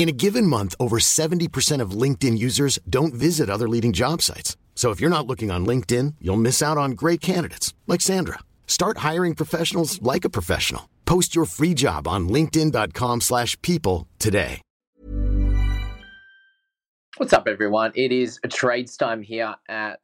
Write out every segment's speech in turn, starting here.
In a given month, over 70% of LinkedIn users don't visit other leading job sites. So if you're not looking on LinkedIn, you'll miss out on great candidates like Sandra. Start hiring professionals like a professional. Post your free job on linkedin.com/people today. What's up, everyone? It is trades time here at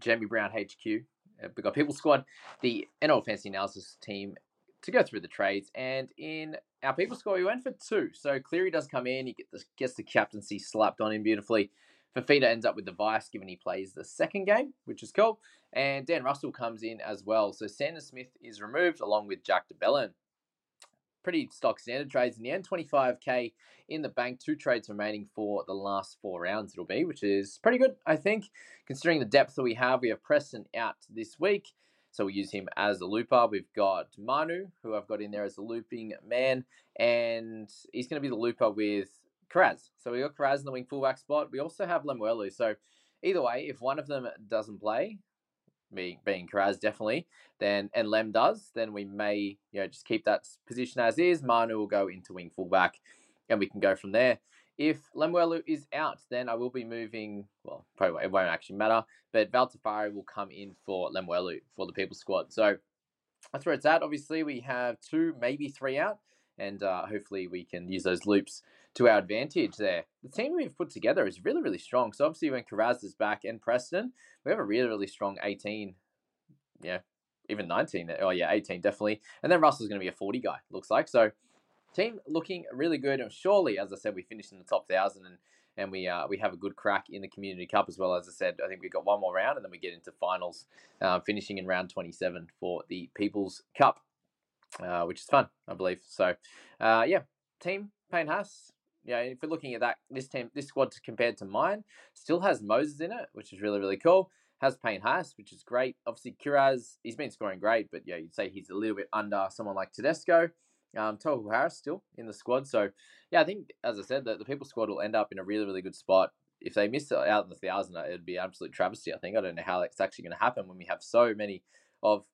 Jamie Brown HQ. Uh, We've got People Squad, the NL Fantasy Analysis team, to go through the trades. And in our People score. we went for two. So Cleary does come in, he get the, gets the captaincy slapped on him beautifully. Fifita ends up with the vice, given he plays the second game, which is cool. And Dan Russell comes in as well. So Sandon Smith is removed along with Jack de Belin pretty stock standard trades in the end. 25k in the bank, two trades remaining for the last four rounds, it'll be, which is pretty good, I think, considering the depth that we have. We have Preston out this week, so we use him as a looper. We've got Manu, who I've got in there as a looping man, and he's going to be the looper with Karaz. So we got Karaz in the wing fullback spot. We also have Lemuelu. So either way, if one of them doesn't play, me being Karaz definitely, then and Lem does, then we may you know just keep that position as is. Manu will go into wing fullback, and we can go from there. If Lemuelu is out, then I will be moving. Well, probably it won't actually matter, but Valtafari will come in for Lemuelu for the people squad. So that's where it's at. Obviously, we have two, maybe three out, and uh, hopefully we can use those loops to our advantage there. The team we've put together is really, really strong. So obviously when Karaz is back and Preston, we have a really, really strong 18. Yeah, even 19. Oh yeah, 18 definitely. And then Russell's going to be a 40 guy, looks like. So team looking really good. And surely, as I said, we finished in the top 1,000 and and we uh, we have a good crack in the Community Cup as well. As I said, I think we've got one more round, and then we get into finals, uh, finishing in round 27 for the People's Cup, uh, which is fun, I believe. So, uh, yeah, team Payne Haas. Yeah, if we're looking at that, this team, this squad compared to mine, still has Moses in it, which is really really cool. Has Payne Haas, which is great. Obviously, Kiraz, he's been scoring great, but yeah, you'd say he's a little bit under someone like Tedesco. Um, Tohu Harris still in the squad, so yeah, I think as I said, the, the people squad will end up in a really really good spot. If they miss out in the thousand, it'd be absolute travesty. I think I don't know how it's actually going to happen when we have so many of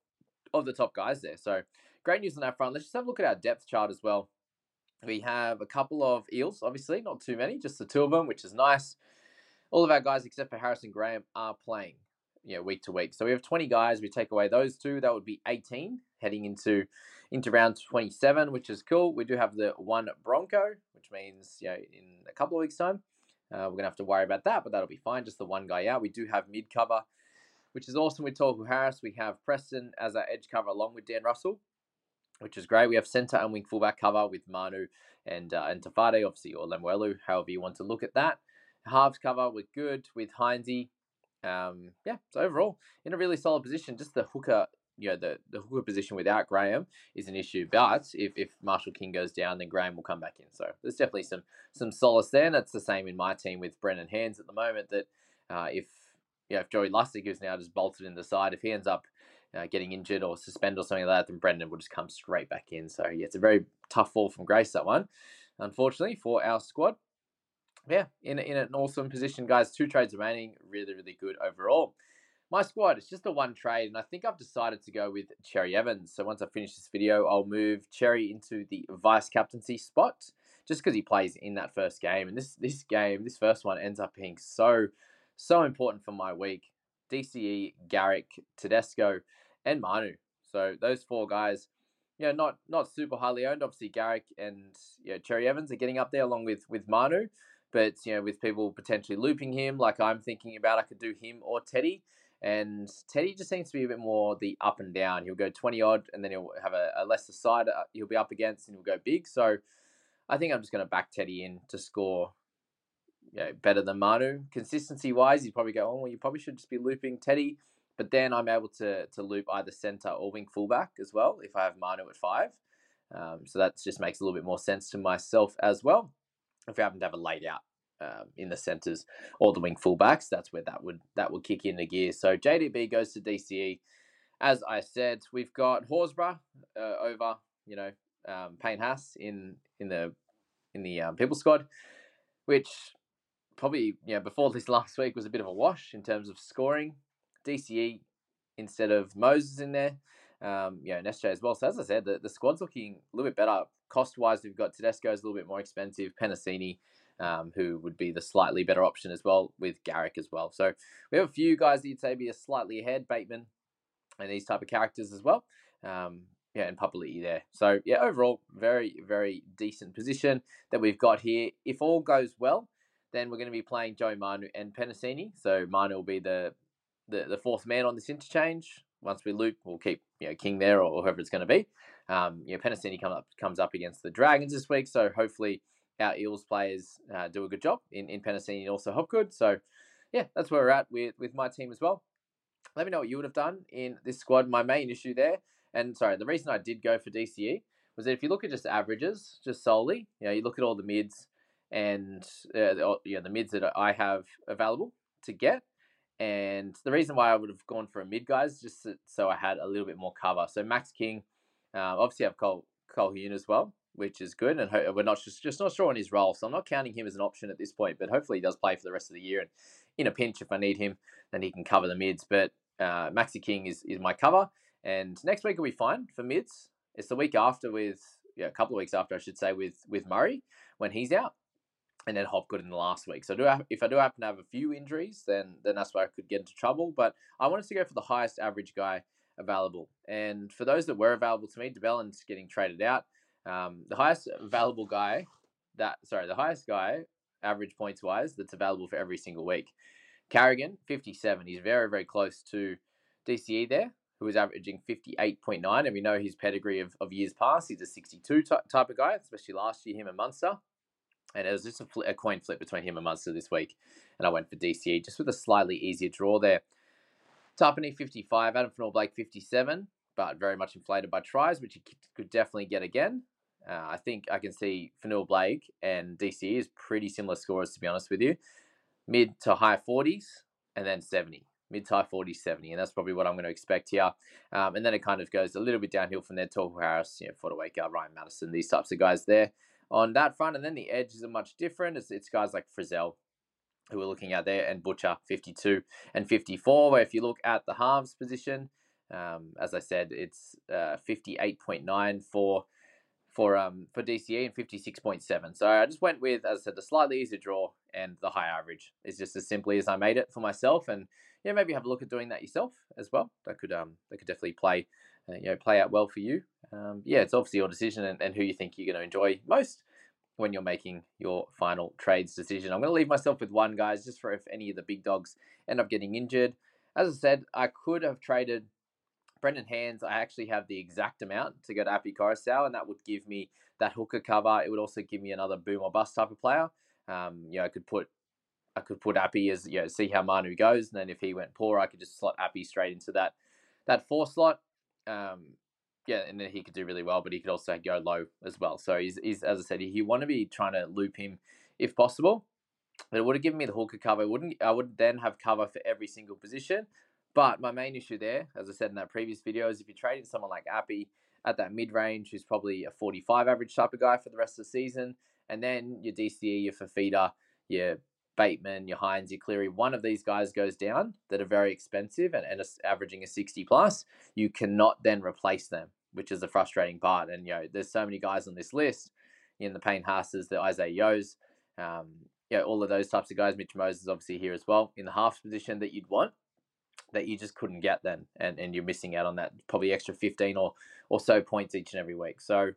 of the top guys there. So great news on that front. Let's just have a look at our depth chart as well. We have a couple of eels, obviously, not too many, just the two of them, which is nice. All of our guys except for Harrison Graham are playing, you know, week to week. So we have 20 guys. We take away those two, that would be 18 heading into into round 27, which is cool. We do have the one Bronco, which means you know in a couple of weeks' time, uh, we're gonna have to worry about that, but that'll be fine. Just the one guy out. We do have mid cover, which is awesome with Tohu Harris. We have Preston as our edge cover along with Dan Russell, which is great. We have centre and wing fullback cover with Manu and uh, and Tafade, obviously, or Lemuelu, however you want to look at that. Halves cover, we're good with Hynes. Um, yeah, so overall, in a really solid position. Just the hooker you know the, the hooker position without Graham is an issue. But if, if Marshall King goes down, then Graham will come back in. So there's definitely some some solace there. And that's the same in my team with Brennan Hands at the moment. That uh, if you know, if Joey Lustig, is now just bolted in the side, if he ends up uh, getting injured or suspended or something like that, then Brendan will just come straight back in. So yeah, it's a very tough fall from grace that one, unfortunately for our squad. Yeah, in in an awesome position, guys. Two trades remaining, really really good overall my squad is just a one trade, and I think I've decided to go with Cherry Evans. So once I finish this video, I'll move Cherry into the vice captaincy spot, just because he plays in that first game. And this this game, this first one, ends up being so so important for my week. DCE, Garrick, Tedesco, and Manu. So those four guys you know, not not super highly owned. Obviously, Garrick and you know, Cherry Evans are getting up there along with with Manu. But you know, with people potentially looping him, like I'm thinking about, I could do him or Teddy. And Teddy just seems to be a bit more the up and down. He'll go 20 odd and then he'll have a, a lesser side uh, he'll be up against and he'll go big. So I think I'm just going to back Teddy in to score you know, better than Manu. Consistency wise, you'd probably go, oh, well, you probably should just be looping Teddy. But then I'm able to, to loop either center or wing fullback as well if I have Manu at five. Um, so that just makes a little bit more sense to myself as well. If we happen to have a laid out um, in the centres or the wing fullbacks, that's where that would that would kick in the gear. So JDB goes to DCE. As I said, we've got Horsburgh uh, over, you know, um, Payne Haas in in the in the um, people squad, which probably you know before this last week was a bit of a wash in terms of scoring. DCE instead of Moses in there, um, you know, SJ as well. So as I said, the, the squad's looking a little bit better cost wise. We've got Tedesco is a little bit more expensive, Penisini um, who would be the slightly better option as well with Garrick as well. So we have a few guys that you'd say be a slightly ahead, Bateman and these type of characters as well. Um, yeah, and Papali'i there. So yeah, overall, very, very decent position that we've got here. If all goes well, then we're going to be playing Joe Manu and Penisini. So Manu will be the, the, the fourth man on this interchange. Once we loop, we'll keep you know King there or whoever it's going to be. Um, you know, Penisini come up comes up against the Dragons this week, so hopefully our Eels players uh, do a good job in, in Penisini and also Hopgood. So, yeah, that's where we're at with, with my team as well. Let me know what you would have done in this squad. My main issue there, and sorry, the reason I did go for DCE was that if you look at just averages, just solely, you know, you look at all the mids and uh, you know, the mids that I have available to get. And the reason why I would have gone for a mid, guys, just so I had a little bit more cover. So Max King, uh, obviously I have Cole Cole Hume as well which is good. And we're not just, just not sure on his role. So I'm not counting him as an option at this point, but hopefully he does play for the rest of the year. And in a pinch, if I need him, then he can cover the mids. But uh, Maxi King is, is my cover. And next week will be fine for mids. It's the week after with, yeah, a couple of weeks after, I should say, with, with Murray when he's out. And then Hopgood in the last week. So do if I do happen to have a few injuries, then then that's where I could get into trouble. But I wanted to go for the highest average guy available. And for those that were available to me, de Belin's getting traded out. Um, the highest available guy that sorry, the highest guy average points wise that's available for every single week. Carrigan, 57. He's very, very close to DCE there, who is averaging 58.9. And we know his pedigree of, of years past. He's a 62 type of guy, especially last year, him and Munster. And it was just a, fl- a coin flip between him and Munster this week. And I went for DCE just with a slightly easier draw there. Tapine, 55. Addin Fonua-Blake, 57. But very much inflated by tries, which he could definitely get again. Uh, I think I can see Fonua-Blake and DCE is pretty similar scores, to be honest with you. Mid to high 40s and then 70. Mid to high 40s, 70. And that's probably what I'm going to expect here. Um, and then it kind of goes a little bit downhill from there. Tohu Harris, you know, Fotuaika, Ryan Matterson, these types of guys there on that front. And then the edges are much different. It's, it's guys like Frizell, who we're looking at there, and Butcher, 52 and 54. Where if you look at the halves position, um, as I said, it's uh, 58.9 for for um for DCE and 56.7. So I just went with, as I said, the slightly easier draw and the high average. It's just as simply as I made it for myself. And yeah, maybe have a look at doing that yourself as well. That could um that could definitely play uh, you know play out well for you. Um, yeah, it's obviously your decision and, and who you think you're going to enjoy most when you're making your final trades decision. I'm going to leave myself with one, guys, just for if any of the big dogs end up getting injured. As I said, I could have traded Brendan Hands, I actually have the exact amount to go to Api Koroisau, and that would give me that hooker cover. It would also give me another boom or bust type of player. Um, you know, I could put I could put Appy as you know, see how Manu goes, and then if he went poor, I could just slot Appy straight into that that four slot. Um, yeah, and then he could do really well, but he could also go low as well. So he's, he's as I said, he want to be trying to loop him if possible. But it would have given me the hooker cover. It wouldn't I would then have cover for every single position. But my main issue there, as I said in that previous video, is if you're trading someone like Appy at that mid range, who's probably a 45 average type of guy for the rest of the season, and then your DCE, your Fifita, your Bateman, your Hynes, your Cleary, one of these guys goes down that are very expensive and, and averaging a 60 plus, you cannot then replace them, which is the frustrating part. And, you know, there's so many guys on this list in the Payne Haas's, the Isaah Yeos, um, you know, all of those types of guys. Mitch Moses obviously here as well in the half position that you'd want that you just couldn't get then, and, and you're missing out on that probably extra 15 or, or so points each and every week. So,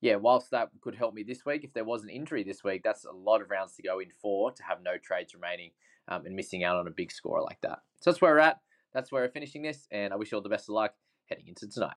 yeah, whilst that could help me this week, if there was an injury this week, that's a lot of rounds to go in for to have no trades remaining um, and missing out on a big score like that. So that's where we're at. That's where we're finishing this, and I wish you all the best of luck heading into tonight.